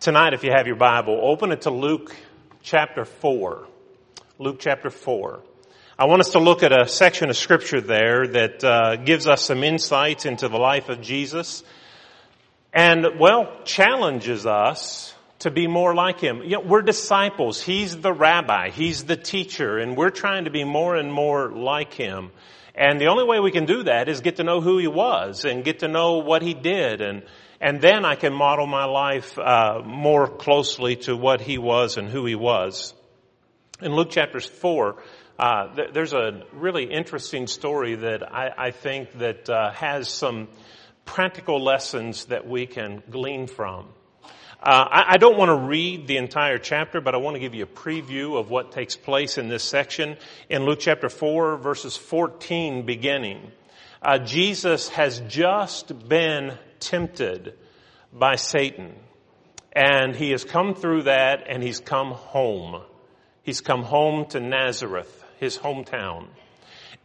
Tonight, if you have your Bible, open it to Luke chapter 4. Luke chapter 4. I want us to look at a section of scripture there that uh, gives us some insights into the life of Jesus and, well, challenges us to be more like him. You know, we're disciples. He's the rabbi. He's the teacher. And we're trying to be more and more like him. And the only way we can do that is get to know who he was and get to know what he did and and then I can model my life uh, more closely to what he was and who he was. In Luke chapter four, uh, th- there's a really interesting story that I, I think that uh, has some practical lessons that we can glean from. Uh, I, I, don't want to read the entire chapter, but I want to give you a preview of what takes place in this section. In Luke chapter 4, verses 14 beginning, uh, Jesus has just been tempted by Satan. And he has come through that and he's come home. He's come home to Nazareth, his hometown.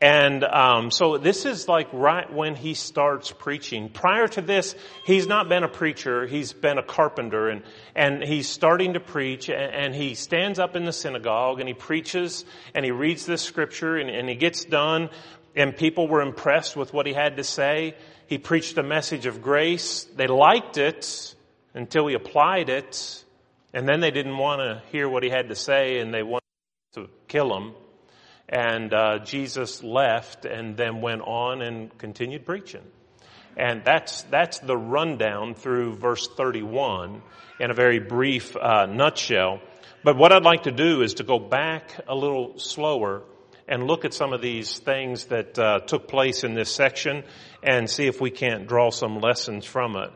And um, so this is like right when he starts preaching. Prior to this, he's not been a preacher; he's been a carpenter, and and he's starting to preach. And, and he stands up in the synagogue and he preaches and he reads this scripture and, and he gets done. And people were impressed with what he had to say. He preached a message of grace. They liked it until he applied it, and then they didn't want to hear what he had to say, and they wanted to kill him. And uh, Jesus left and then went on and continued preaching. And that's, that's the rundown through verse 31 in a very brief uh, nutshell. But what I'd like to do is to go back a little slower and look at some of these things that uh, took place in this section and see if we can't draw some lessons from it.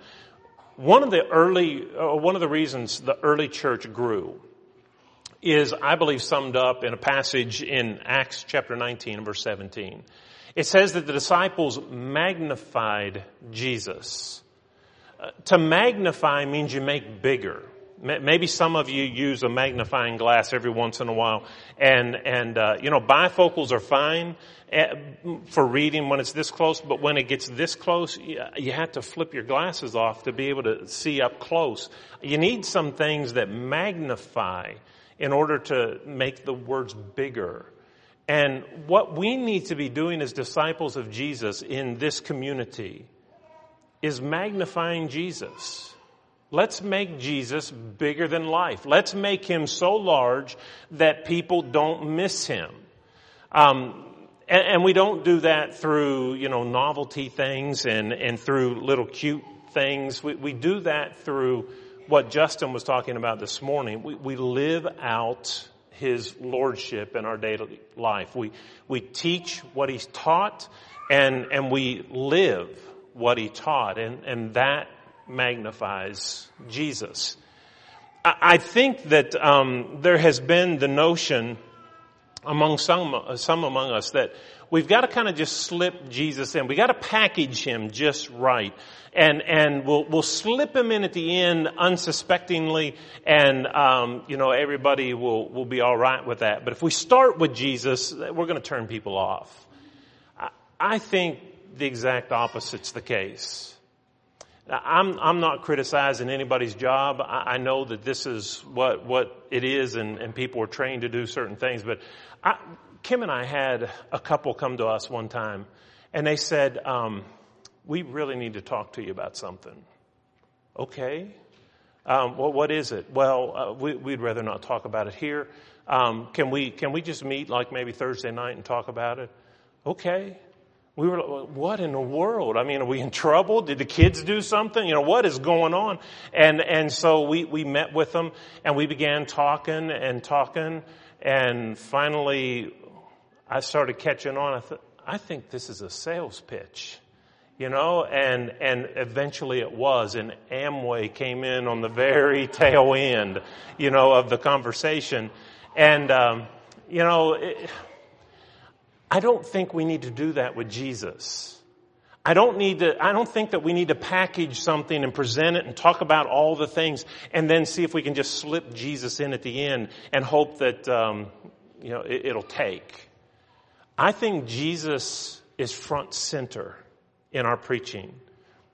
One of the early, uh, one of the reasons the early church grew is, I believe, summed up in a passage in Acts chapter 19 verse 17. It says that the disciples magnified Jesus. Uh, to magnify means you make bigger. Maybe some of you use a magnifying glass every once in a while, and and uh, you know bifocals are fine eh, for reading when it's this close, but when it gets this close, you have to flip your glasses off to be able to see up close. You need some things that magnify in order to make the words bigger. And what we need to be doing as disciples of Jesus in this community is magnifying Jesus. Let's make Jesus bigger than life. Let's make him so large that people don't miss him. Um, and, and, we don't do that through, you know, novelty things and, and through little cute things. We, we do that through what Justin was talking about this morning. We, we live out his lordship in our daily life. We, we teach what he's taught and, and we live what he taught. And, and that magnifies Jesus. I think that um, there has been the notion among some some among us that we've got to kind of just slip Jesus in. We got to package him just right, and and we'll we'll slip him in at the end unsuspectingly, and um, you know everybody will will be all right with that. But if we start with Jesus, we're going to turn people off. I, I think the exact opposite's the case. I'm, I'm not criticizing anybody's job. I, I know that this is what, what it is and, and people are trained to do certain things. But I, Kim and I had a couple come to us one time and they said, um, we really need to talk to you about something. Okay. Um, well, what is it? Well, uh, we, would rather not talk about it here. Um, can we, can we just meet like maybe Thursday night and talk about it? Okay we were like, what in the world? I mean, are we in trouble? Did the kids do something? You know, what is going on? And, and so we, we met with them and we began talking and talking. And finally, I started catching on. I thought, I think this is a sales pitch, you know, and, and eventually it was. And Amway came in on the very tail end, you know, of the conversation. And, um, you know, it, I don't think we need to do that with Jesus. I don't need to, I don't think that we need to package something and present it and talk about all the things and then see if we can just slip Jesus in at the end and hope that, um, you know, it, it'll take. I think Jesus is front center in our preaching.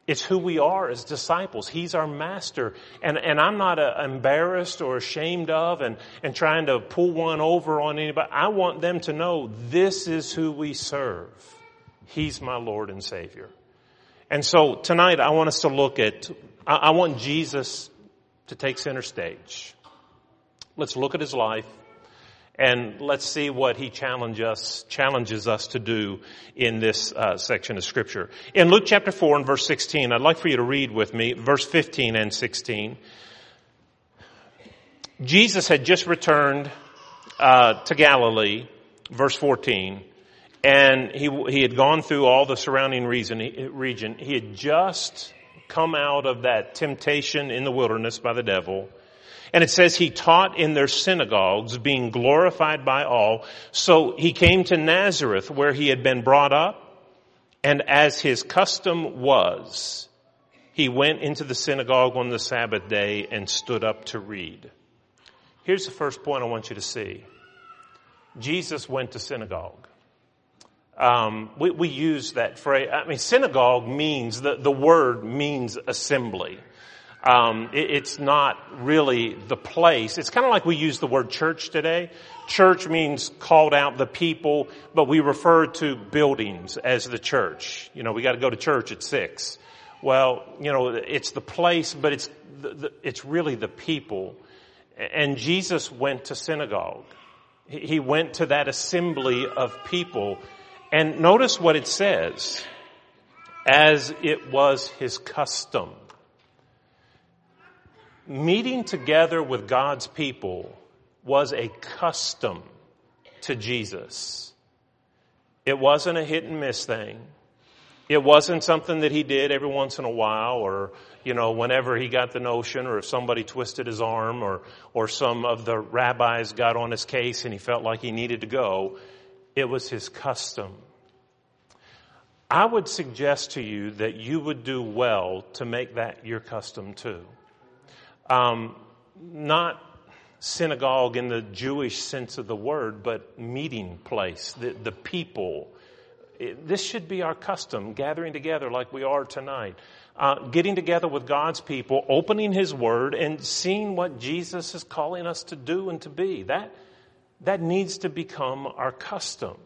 It's who we are as disciples. He's our master. And, and I'm not uh, embarrassed or ashamed of and, and trying to pull one over on anybody. I want them to know this is who we serve. He's my Lord and Savior. And so tonight I want us to look at, I, I want Jesus to take center stage. Let's look at his life. And let's see what he us, challenges us to do in this uh, section of scripture. In Luke chapter 4 and verse 16, I'd like for you to read with me verse 15 and 16. Jesus had just returned uh, to Galilee, verse 14, and he, he had gone through all the surrounding region, region. He had just come out of that temptation in the wilderness by the devil. And it says he taught in their synagogues, being glorified by all. So he came to Nazareth where he had been brought up. And as his custom was, he went into the synagogue on the Sabbath day and stood up to read. Here's the first point I want you to see. Jesus went to synagogue. Um, we, we use that phrase. I mean, synagogue means the, the word means assembly. Um, it, it's not really the place. It's kind of like we use the word church today. Church means called out the people, but we refer to buildings as the church. You know, we got to go to church at six. Well, you know, it's the place, but it's the, the, it's really the people. And Jesus went to synagogue. He went to that assembly of people. And notice what it says. As it was his custom meeting together with God's people was a custom to Jesus. It wasn't a hit and miss thing. It wasn't something that he did every once in a while or, you know, whenever he got the notion or if somebody twisted his arm or, or some of the rabbis got on his case and he felt like he needed to go. It was his custom. I would suggest to you that you would do well to make that your custom too. Um, not synagogue in the Jewish sense of the word, but meeting place, the, the people. It, this should be our custom, gathering together like we are tonight. Uh, getting together with God's people, opening His Word, and seeing what Jesus is calling us to do and to be. That, that needs to become our custom.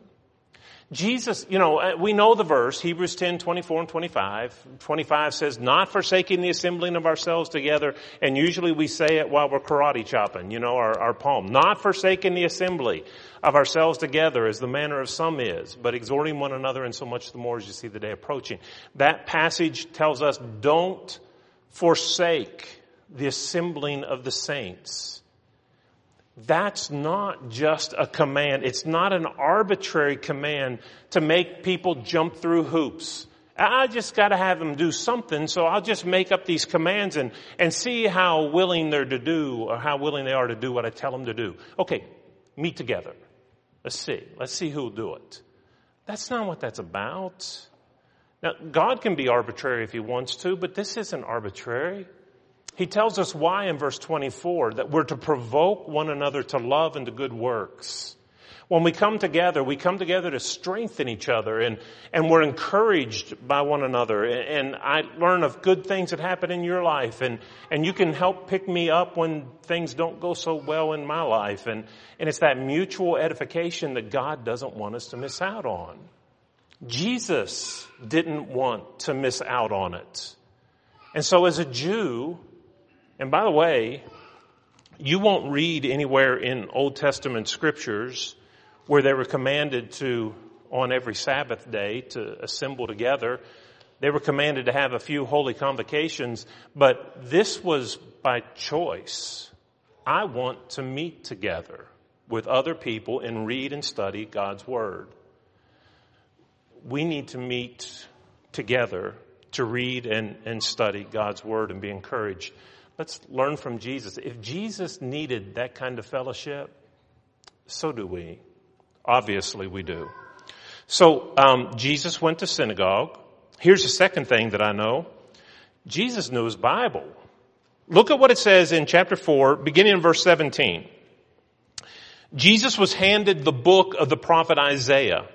Jesus, you know, uh, we know the verse, Hebrews 10, 24 and 25. 25 says, not forsaking the assembling of ourselves together, and usually we say it while we're karate chopping, you know, our, our palm. Not forsaking the assembly of ourselves together as the manner of some is, but exhorting one another and so much the more as you see the day approaching. That passage tells us don't forsake the assembling of the saints. That's not just a command. It's not an arbitrary command to make people jump through hoops. I just gotta have them do something, so I'll just make up these commands and, and see how willing they're to do or how willing they are to do what I tell them to do. Okay, meet together. Let's see. Let's see who'll do it. That's not what that's about. Now, God can be arbitrary if He wants to, but this isn't arbitrary. He tells us why in verse 24 that we're to provoke one another to love and to good works. When we come together, we come together to strengthen each other and, and we're encouraged by one another. And I learn of good things that happen in your life and, and you can help pick me up when things don't go so well in my life. And, and it's that mutual edification that God doesn't want us to miss out on. Jesus didn't want to miss out on it. And so as a Jew, and by the way, you won't read anywhere in Old Testament scriptures where they were commanded to, on every Sabbath day, to assemble together. They were commanded to have a few holy convocations, but this was by choice. I want to meet together with other people and read and study God's Word. We need to meet together to read and, and study God's Word and be encouraged. Let's learn from Jesus. If Jesus needed that kind of fellowship, so do we. Obviously, we do. So, um, Jesus went to synagogue. Here's the second thing that I know. Jesus knew his Bible. Look at what it says in chapter 4, beginning in verse 17. Jesus was handed the book of the prophet Isaiah.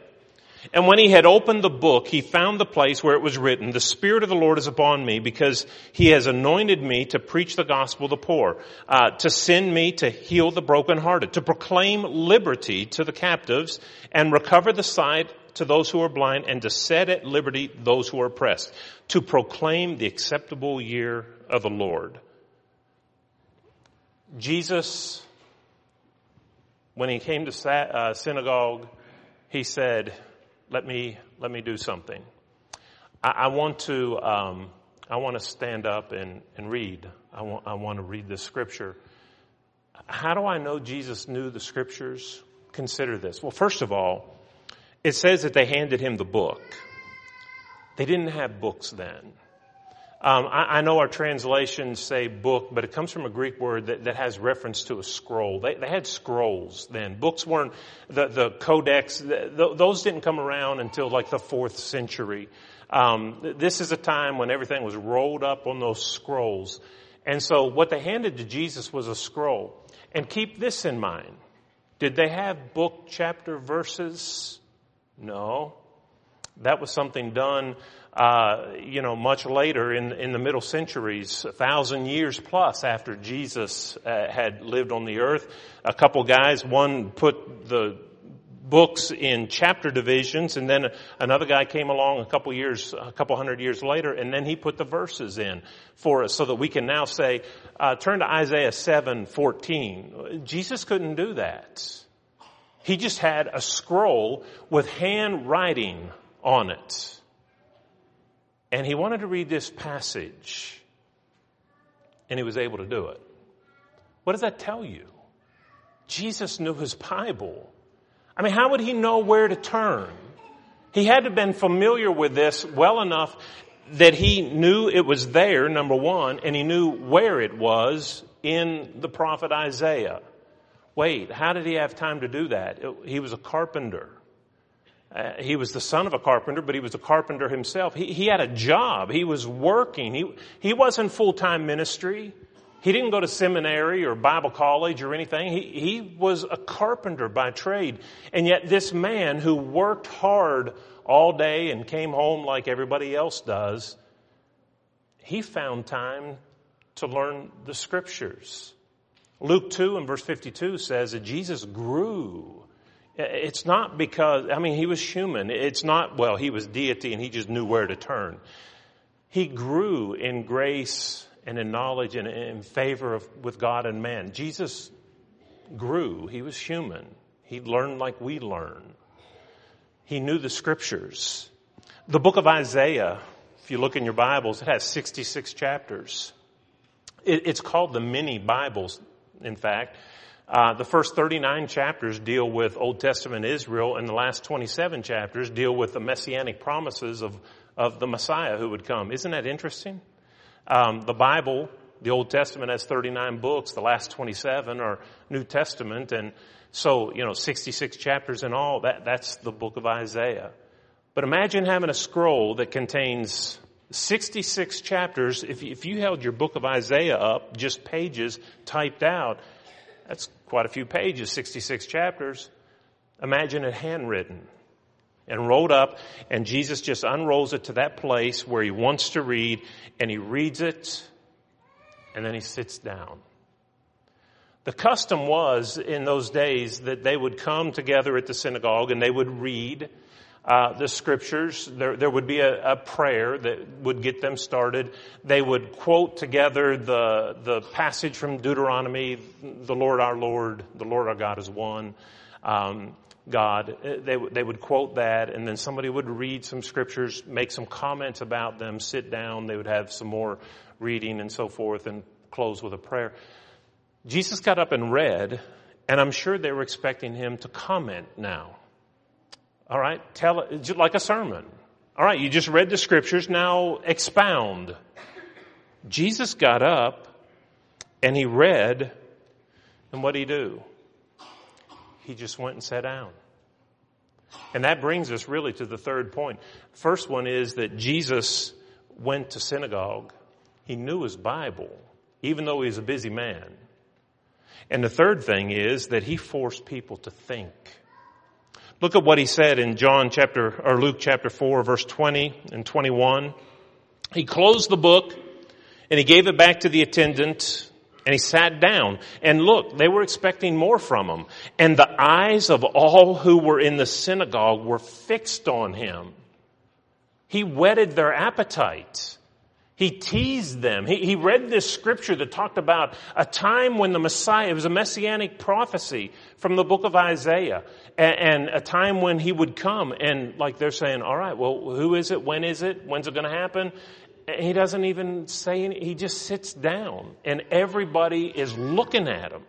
And when he had opened the book, he found the place where it was written, the Spirit of the Lord is upon me because he has anointed me to preach the gospel to the poor, uh, to send me to heal the brokenhearted, to proclaim liberty to the captives and recover the sight to those who are blind and to set at liberty those who are oppressed, to proclaim the acceptable year of the Lord. Jesus, when he came to uh, synagogue, he said, let me, let me do something. I, I want to, um, I want to stand up and, and read. I want, I want to read the scripture. How do I know Jesus knew the scriptures? Consider this. Well, first of all, it says that they handed him the book. They didn't have books then. Um, I, I, know our translations say book, but it comes from a Greek word that, that has reference to a scroll. They, they, had scrolls then. Books weren't the, the codex. The, those didn't come around until like the fourth century. Um, this is a time when everything was rolled up on those scrolls, and so what they handed to Jesus was a scroll. And keep this in mind: Did they have book, chapter, verses? No. That was something done uh, you know, much later in, in the middle centuries, a thousand years plus after Jesus uh, had lived on the earth. A couple guys, one put the books in chapter divisions and then another guy came along a couple years, a couple hundred years later and then he put the verses in for us so that we can now say, uh, turn to Isaiah 7, 14. Jesus couldn't do that. He just had a scroll with handwriting on it. And he wanted to read this passage, and he was able to do it. What does that tell you? Jesus knew his Bible. I mean, how would he know where to turn? He had to have been familiar with this well enough that he knew it was there, number one, and he knew where it was in the prophet Isaiah. Wait, how did he have time to do that? He was a carpenter. Uh, he was the son of a carpenter, but he was a carpenter himself. He, he had a job. He was working. He, he wasn't full-time ministry. He didn't go to seminary or Bible college or anything. He, he was a carpenter by trade. And yet this man who worked hard all day and came home like everybody else does, he found time to learn the scriptures. Luke 2 and verse 52 says that Jesus grew it's not because, I mean, he was human. It's not, well, he was deity and he just knew where to turn. He grew in grace and in knowledge and in favor of, with God and man. Jesus grew. He was human. He learned like we learn. He knew the scriptures. The book of Isaiah, if you look in your Bibles, it has 66 chapters. It, it's called the mini Bibles, in fact. Uh, the first 39 chapters deal with Old Testament Israel, and the last 27 chapters deal with the messianic promises of, of the Messiah who would come. Isn't that interesting? Um, the Bible, the Old Testament has 39 books. The last 27 are New Testament, and so you know 66 chapters in all. That that's the book of Isaiah. But imagine having a scroll that contains 66 chapters. If, if you held your book of Isaiah up, just pages typed out, that's quite a few pages, 66 chapters. Imagine it handwritten and rolled up, and Jesus just unrolls it to that place where he wants to read, and he reads it, and then he sits down. The custom was in those days that they would come together at the synagogue and they would read uh, the scriptures. There, there would be a, a, prayer that would get them started. They would quote together the the passage from Deuteronomy: "The Lord our Lord, the Lord our God is one." Um, God, they they would quote that, and then somebody would read some scriptures, make some comments about them, sit down. They would have some more reading and so forth, and close with a prayer. Jesus got up and read, and I'm sure they were expecting him to comment now. All right, tell it like a sermon. All right, you just read the scriptures, now expound. Jesus got up and he read, and what did he do? He just went and sat down. And that brings us really to the third point. First one is that Jesus went to synagogue. He knew his Bible, even though he was a busy man. And the third thing is that he forced people to think. Look at what he said in John chapter, or Luke chapter 4 verse 20 and 21. He closed the book and he gave it back to the attendant and he sat down. And look, they were expecting more from him. And the eyes of all who were in the synagogue were fixed on him. He whetted their appetite. He teased them. He, he read this scripture that talked about a time when the Messiah, it was a messianic prophecy from the book of Isaiah, and, and a time when he would come. And like they're saying, all right, well, who is it? When is it? When's it going to happen? And he doesn't even say any, he just sits down and everybody is looking at him.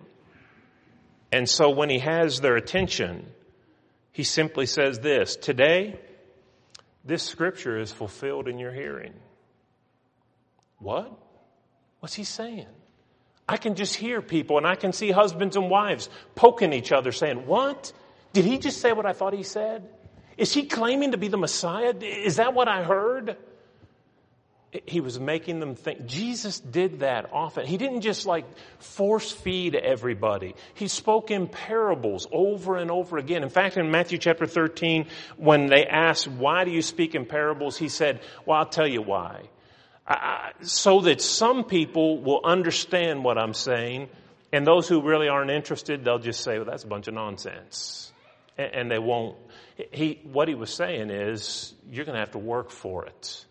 And so when he has their attention, he simply says this, today, this scripture is fulfilled in your hearing. What? What's he saying? I can just hear people and I can see husbands and wives poking each other saying, What? Did he just say what I thought he said? Is he claiming to be the Messiah? Is that what I heard? He was making them think. Jesus did that often. He didn't just like force feed everybody. He spoke in parables over and over again. In fact, in Matthew chapter 13, when they asked, why do you speak in parables? He said, well, I'll tell you why so that some people will understand what I'm saying, and those who really aren't interested, they'll just say, well, that's a bunch of nonsense. And, and they won't. He, what he was saying is, you're going to have to work for it.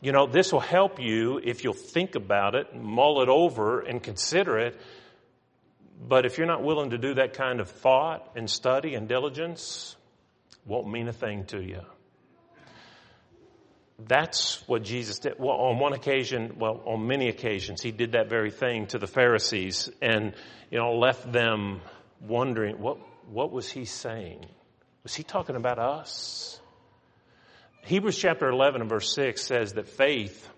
You know, this will help you if you'll think about it, mull it over, and consider it. But if you're not willing to do that kind of thought and study and diligence, won't mean a thing to you. That's what Jesus did. Well, on one occasion, well, on many occasions, he did that very thing to the Pharisees and, you know, left them wondering, what, what was he saying? Was he talking about us? Hebrews chapter 11 and verse 6 says that faith,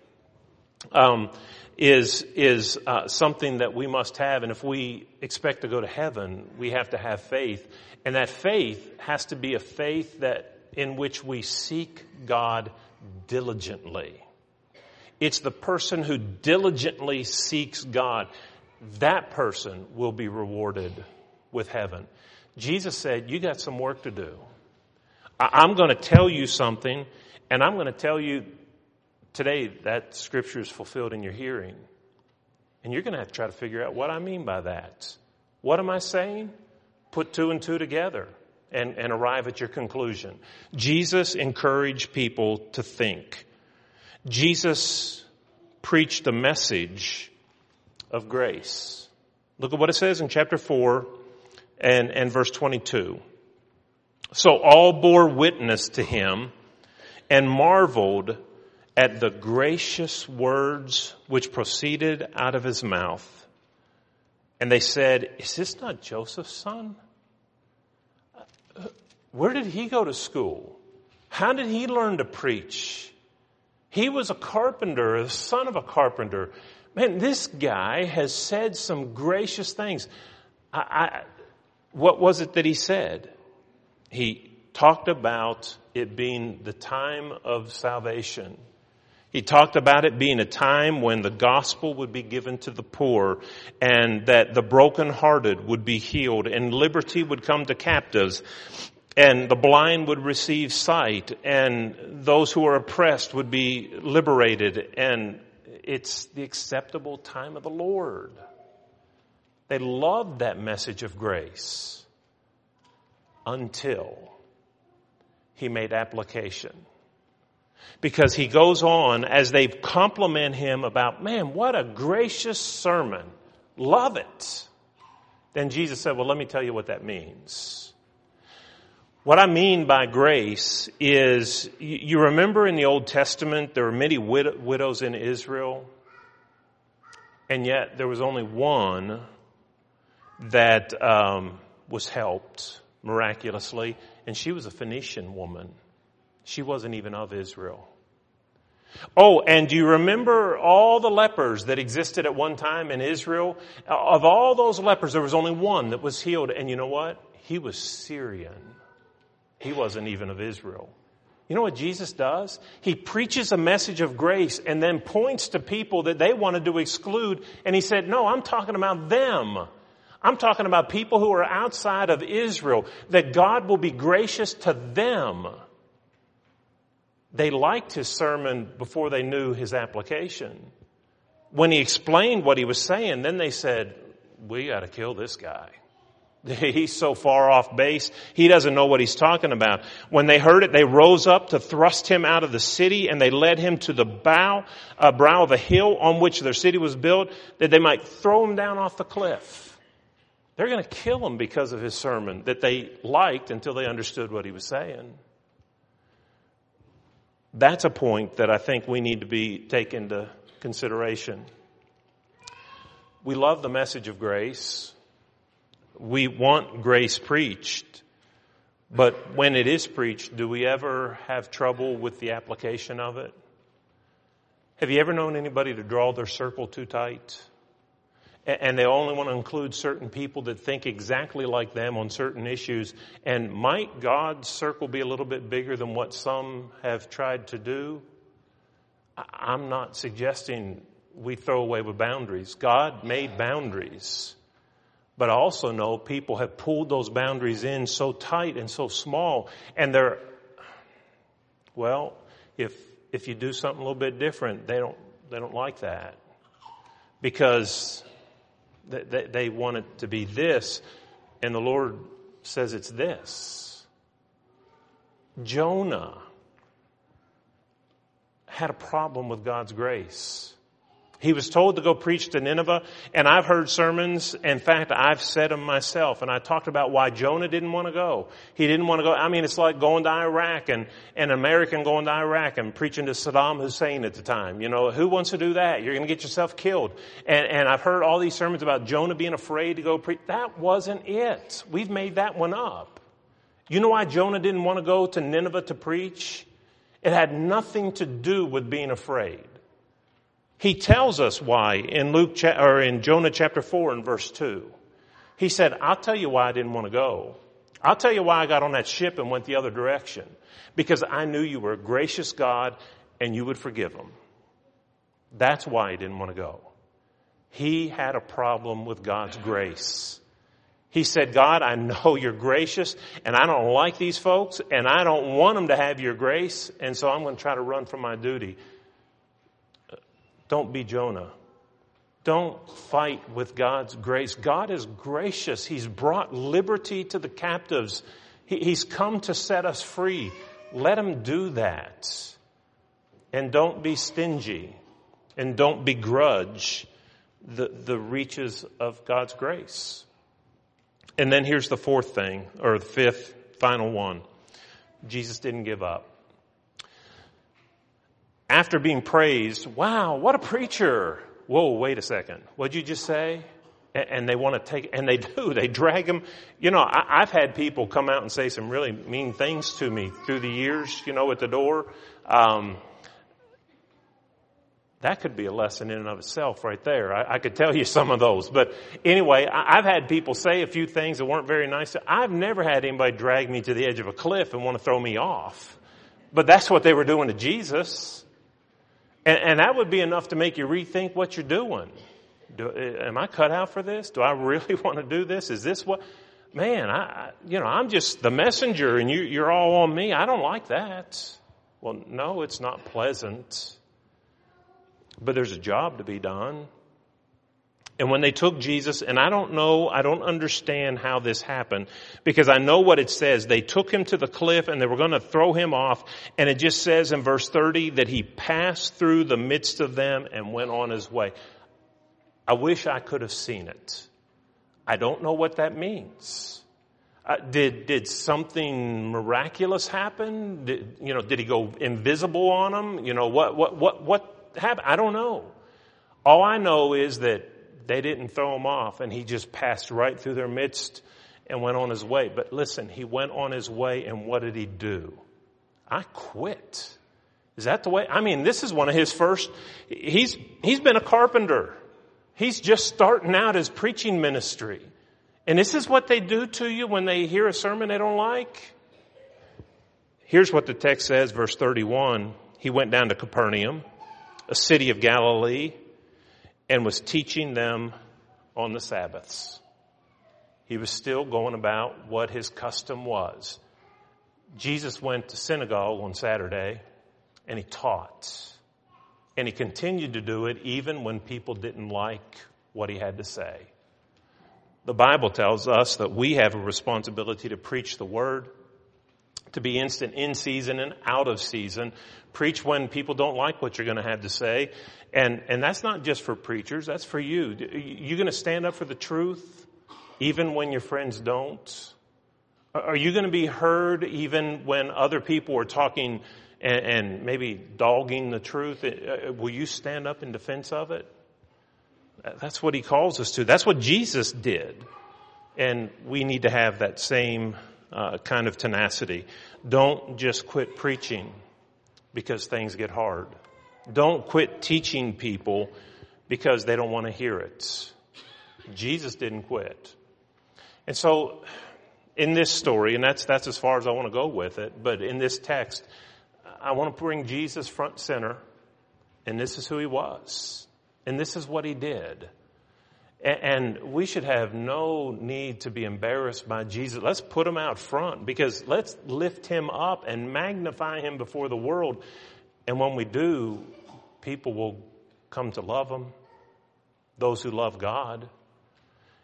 um, is, is, uh, something that we must have. And if we expect to go to heaven, we have to have faith. And that faith has to be a faith that, in which we seek God diligently. It's the person who diligently seeks God. That person will be rewarded with heaven. Jesus said, you got some work to do. I'm going to tell you something and I'm going to tell you today that scripture is fulfilled in your hearing. And you're going to have to try to figure out what I mean by that. What am I saying? Put two and two together and, and arrive at your conclusion. Jesus encouraged people to think. Jesus preached a message of grace. Look at what it says in chapter 4 and, and verse 22. So all bore witness to him and marveled at the gracious words which proceeded out of his mouth. And they said, Is this not Joseph's son? Where did he go to school? How did he learn to preach? He was a carpenter, the son of a carpenter. Man, this guy has said some gracious things. I, I, what was it that he said? He talked about it being the time of salvation. He talked about it being a time when the gospel would be given to the poor and that the brokenhearted would be healed and liberty would come to captives and the blind would receive sight and those who are oppressed would be liberated and it's the acceptable time of the Lord. They loved that message of grace until he made application. Because he goes on as they compliment him about, man, what a gracious sermon. Love it. Then Jesus said, well, let me tell you what that means. What I mean by grace is, you remember in the Old Testament, there were many wid- widows in Israel, and yet there was only one that um, was helped miraculously, and she was a Phoenician woman. She wasn't even of Israel. Oh, and do you remember all the lepers that existed at one time in Israel? Of all those lepers, there was only one that was healed, and you know what? He was Syrian. He wasn't even of Israel. You know what Jesus does? He preaches a message of grace and then points to people that they wanted to exclude. And he said, no, I'm talking about them. I'm talking about people who are outside of Israel, that God will be gracious to them. They liked his sermon before they knew his application. When he explained what he was saying, then they said, we gotta kill this guy. He's so far off base, he doesn't know what he's talking about. When they heard it, they rose up to thrust him out of the city and they led him to the bow, uh, brow of a hill on which their city was built, that they might throw him down off the cliff. They're gonna kill him because of his sermon that they liked until they understood what he was saying. That's a point that I think we need to be taken into consideration. We love the message of grace. We want grace preached. But when it is preached, do we ever have trouble with the application of it? Have you ever known anybody to draw their circle too tight? And they only want to include certain people that think exactly like them on certain issues. And might God's circle be a little bit bigger than what some have tried to do? I'm not suggesting we throw away with boundaries. God made boundaries. But I also know people have pulled those boundaries in so tight and so small and they're, well, if, if you do something a little bit different, they don't, they don't like that. Because they, they want it to be this, and the Lord says it's this. Jonah had a problem with God's grace. He was told to go preach to Nineveh, and I've heard sermons. In fact, I've said them myself, and I talked about why Jonah didn't want to go. He didn't want to go. I mean, it's like going to Iraq and, an American going to Iraq and preaching to Saddam Hussein at the time. You know, who wants to do that? You're going to get yourself killed. And, and I've heard all these sermons about Jonah being afraid to go preach. That wasn't it. We've made that one up. You know why Jonah didn't want to go to Nineveh to preach? It had nothing to do with being afraid. He tells us why in Luke or in Jonah chapter 4 and verse 2. He said, I'll tell you why I didn't want to go. I'll tell you why I got on that ship and went the other direction. Because I knew you were a gracious God and you would forgive them. That's why he didn't want to go. He had a problem with God's grace. He said, God, I know you're gracious and I don't like these folks and I don't want them to have your grace and so I'm going to try to run from my duty. Don't be Jonah. Don't fight with God's grace. God is gracious. He's brought liberty to the captives. He's come to set us free. Let him do that. And don't be stingy. And don't begrudge the, the reaches of God's grace. And then here's the fourth thing, or the fifth, final one. Jesus didn't give up after being praised, wow, what a preacher. Whoa, wait a second. What'd you just say? And they want to take, and they do, they drag them. You know, I, have had people come out and say some really mean things to me through the years, you know, at the door. Um, that could be a lesson in and of itself right there. I, I could tell you some of those. But anyway, I, have had people say a few things that weren't very nice. I've never had anybody drag me to the edge of a cliff and want to throw me off. But that's what they were doing to Jesus. And, and that would be enough to make you rethink what you're doing. Do, eh, am I cut out for this? Do I really want to do this? Is this what? Man, I, you know, I'm just the messenger and you, you're all on me. I don't like that. Well, no, it's not pleasant. But there's a job to be done. And when they took Jesus, and I don't know, I don't understand how this happened, because I know what it says. They took him to the cliff and they were going to throw him off, and it just says in verse 30 that he passed through the midst of them and went on his way. I wish I could have seen it. I don't know what that means. Uh, did did something miraculous happen? Did, you know, did he go invisible on them? You know, what what what what happened? I don't know. All I know is that they didn't throw him off and he just passed right through their midst and went on his way. But listen, he went on his way and what did he do? I quit. Is that the way? I mean, this is one of his first, he's, he's been a carpenter. He's just starting out his preaching ministry. And this is what they do to you when they hear a sermon they don't like. Here's what the text says, verse 31. He went down to Capernaum, a city of Galilee, and was teaching them on the Sabbaths. He was still going about what his custom was. Jesus went to synagogue on Saturday and he taught. And he continued to do it even when people didn't like what he had to say. The Bible tells us that we have a responsibility to preach the word, to be instant in season and out of season. Preach when people don't like what you're going to have to say. And, and that's not just for preachers, that's for you. You're going to stand up for the truth even when your friends don't. Are you going to be heard even when other people are talking and, and maybe dogging the truth? Uh, will you stand up in defense of it? That's what he calls us to. That's what Jesus did. And we need to have that same uh, kind of tenacity. Don't just quit preaching because things get hard. Don't quit teaching people because they don't want to hear it. Jesus didn't quit. And so, in this story, and that's, that's as far as I want to go with it, but in this text, I want to bring Jesus front center, and this is who he was. And this is what he did. And we should have no need to be embarrassed by Jesus. Let's put him out front because let's lift him up and magnify him before the world. And when we do, people will come to love him, those who love God.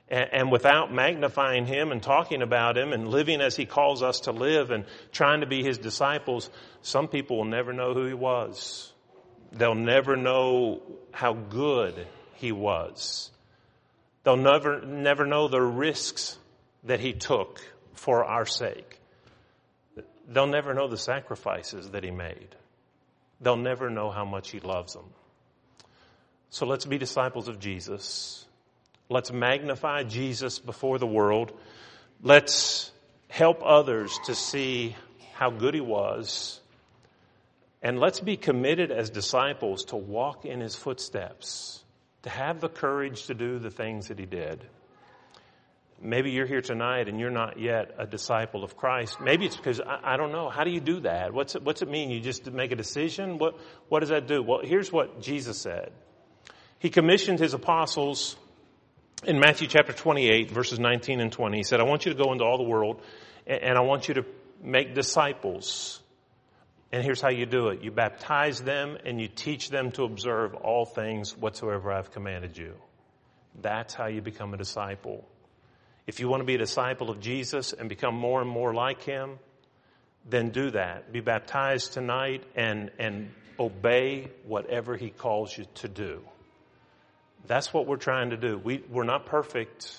And, without magnifying him and talking about him and living as he calls us to live and trying to be his disciples, some people will never know who he was. They'll never know how good he was. They'll never, never know the risks that he took for our sake. They'll never know the sacrifices that he made. They'll never know how much he loves them. So let's be disciples of Jesus. Let's magnify Jesus before the world. Let's help others to see how good he was and let's be committed as disciples to walk in his footsteps, to have the courage to do the things that he did. Maybe you're here tonight and you're not yet a disciple of Christ. Maybe it's because I, I don't know. How do you do that? What's it, what's it mean? You just make a decision? What, what does that do? Well, here's what Jesus said. He commissioned his apostles in Matthew chapter 28 verses 19 and 20. He said, I want you to go into all the world and, and I want you to make disciples and here's how you do it. You baptize them and you teach them to observe all things whatsoever I've commanded you. That's how you become a disciple. If you want to be a disciple of Jesus and become more and more like Him, then do that. Be baptized tonight and, and obey whatever He calls you to do. That's what we're trying to do. We, we're not perfect.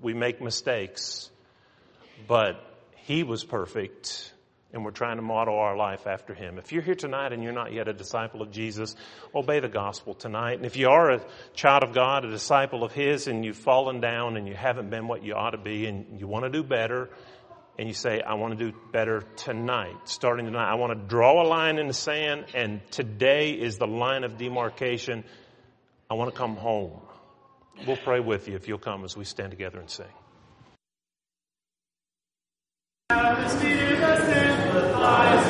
We make mistakes. But He was perfect and we're trying to model our life after him. If you're here tonight and you're not yet a disciple of Jesus, obey the gospel tonight. And if you are a child of God, a disciple of his, and you've fallen down and you haven't been what you ought to be and you want to do better, and you say, I want to do better tonight, starting tonight. I want to draw a line in the sand and today is the line of demarcation. I want to come home. We'll pray with you if you'll come as we stand together and sing lives.